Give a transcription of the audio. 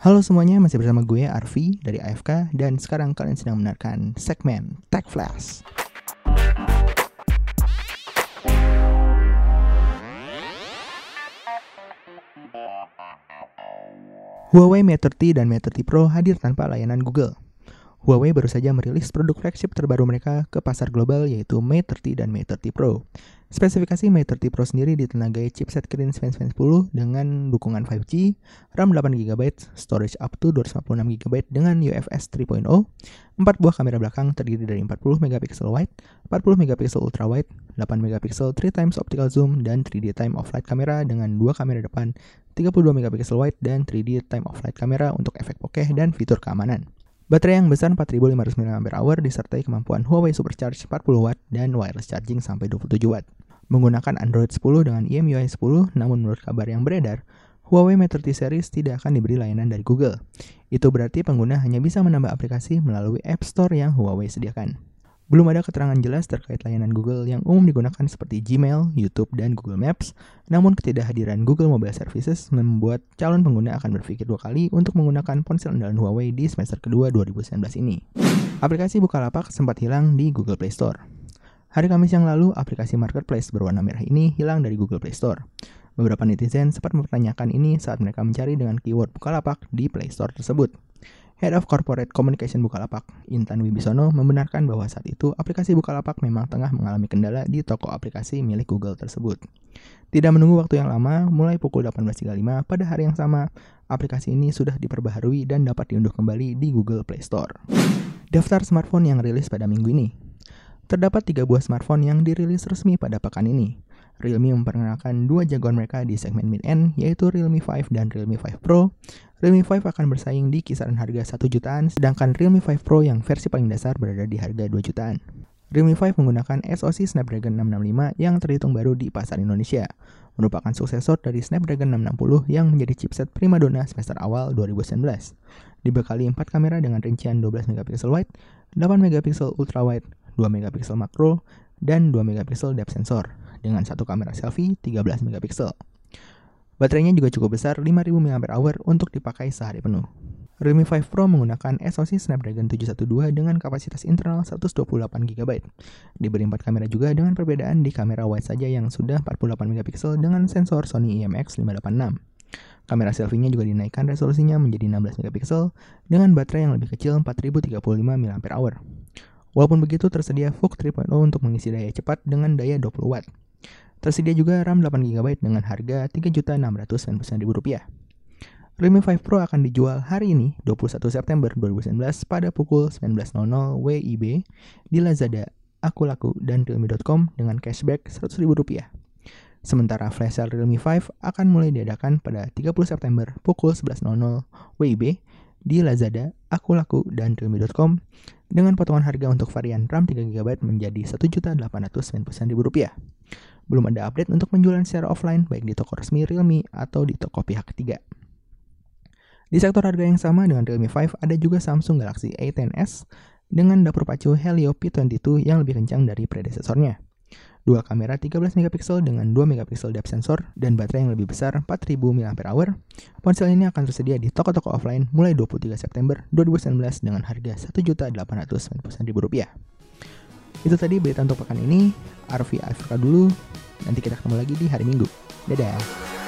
Halo semuanya, masih bersama gue Arfi dari AFK dan sekarang kalian sedang mendengarkan segmen Tech Flash. Huawei Mate 30 dan Mate 30 Pro hadir tanpa layanan Google. Huawei baru saja merilis produk flagship terbaru mereka ke pasar global yaitu Mate 30 dan Mate 30 Pro. Spesifikasi Mate 30 Pro sendiri ditenagai chipset Kirin 910 dengan dukungan 5G, RAM 8GB, storage up to 256GB dengan UFS 3.0, 4 buah kamera belakang terdiri dari 40MP wide, 40MP ultra wide, 8MP 3x optical zoom, dan 3D time of flight kamera dengan dua kamera depan, 32MP wide, dan 3D time of flight kamera untuk efek bokeh dan fitur keamanan. Baterai yang besar 4500 mAh disertai kemampuan Huawei Supercharge 40 Watt dan wireless charging sampai 27 Watt. Menggunakan Android 10 dengan EMUI 10, namun menurut kabar yang beredar, Huawei Mate 30 series tidak akan diberi layanan dari Google. Itu berarti pengguna hanya bisa menambah aplikasi melalui App Store yang Huawei sediakan. Belum ada keterangan jelas terkait layanan Google yang umum digunakan seperti Gmail, YouTube, dan Google Maps, namun ketidakhadiran Google Mobile Services membuat calon pengguna akan berpikir dua kali untuk menggunakan ponsel andalan Huawei di semester kedua 2019 ini. Aplikasi Bukalapak sempat hilang di Google Play Store. Hari Kamis yang lalu, aplikasi Marketplace berwarna merah ini hilang dari Google Play Store. Beberapa netizen sempat mempertanyakan ini saat mereka mencari dengan keyword Bukalapak di Play Store tersebut. Head of Corporate Communication Bukalapak, Intan Wibisono, membenarkan bahwa saat itu aplikasi Bukalapak memang tengah mengalami kendala di toko aplikasi milik Google tersebut. Tidak menunggu waktu yang lama, mulai pukul 18.35 pada hari yang sama, aplikasi ini sudah diperbaharui dan dapat diunduh kembali di Google Play Store. Daftar smartphone yang rilis pada minggu ini. Terdapat tiga buah smartphone yang dirilis resmi pada pekan ini. Realme memperkenalkan dua jagoan mereka di segmen mid-end, yaitu Realme 5 dan Realme 5 Pro. Realme 5 akan bersaing di kisaran harga 1 jutaan, sedangkan Realme 5 Pro yang versi paling dasar berada di harga 2 jutaan. Realme 5 menggunakan SoC Snapdragon 665 yang terhitung baru di pasar Indonesia, merupakan suksesor dari Snapdragon 660 yang menjadi chipset primadona semester awal 2019. Dibekali 4 kamera dengan rincian 12MP wide, 8MP ultra wide, 2MP makro, dan 2MP depth sensor dengan satu kamera selfie 13 megapiksel. Baterainya juga cukup besar 5000 mAh untuk dipakai sehari penuh. Realme 5 Pro menggunakan SoC Snapdragon 712 dengan kapasitas internal 128GB. Diberi 4 kamera juga dengan perbedaan di kamera wide saja yang sudah 48MP dengan sensor Sony IMX586. Kamera selfie-nya juga dinaikkan resolusinya menjadi 16MP dengan baterai yang lebih kecil 4035 mAh. Walaupun begitu, tersedia VOOC 3.0 untuk mengisi daya cepat dengan daya 20 watt. Tersedia juga RAM 8GB dengan harga Rp3.699.000. Realme 5 Pro akan dijual hari ini 21 September 2019 pada pukul 19.00 WIB di Lazada, Akulaku, dan Realme.com dengan cashback Rp100.000. Sementara flash sale Realme 5 akan mulai diadakan pada 30 September pukul 11.00 WIB di Lazada, Akulaku, dan Realme.com dengan potongan harga untuk varian RAM 3GB menjadi Rp1.899.000. Belum ada update untuk penjualan secara offline baik di toko resmi Realme atau di toko pihak ketiga. Di sektor harga yang sama dengan Realme 5 ada juga Samsung Galaxy A10s dengan dapur pacu Helio P22 yang lebih kencang dari predesesornya. Dua kamera 13 MP dengan 2 MP depth sensor dan baterai yang lebih besar 4000 mAh. Ponsel ini akan tersedia di toko-toko offline mulai 23 September 2019 dengan harga Rp1.899.000. Itu tadi berita untuk pekan ini. Arfi Afrika dulu. Nanti kita ketemu lagi di hari Minggu. Dadah.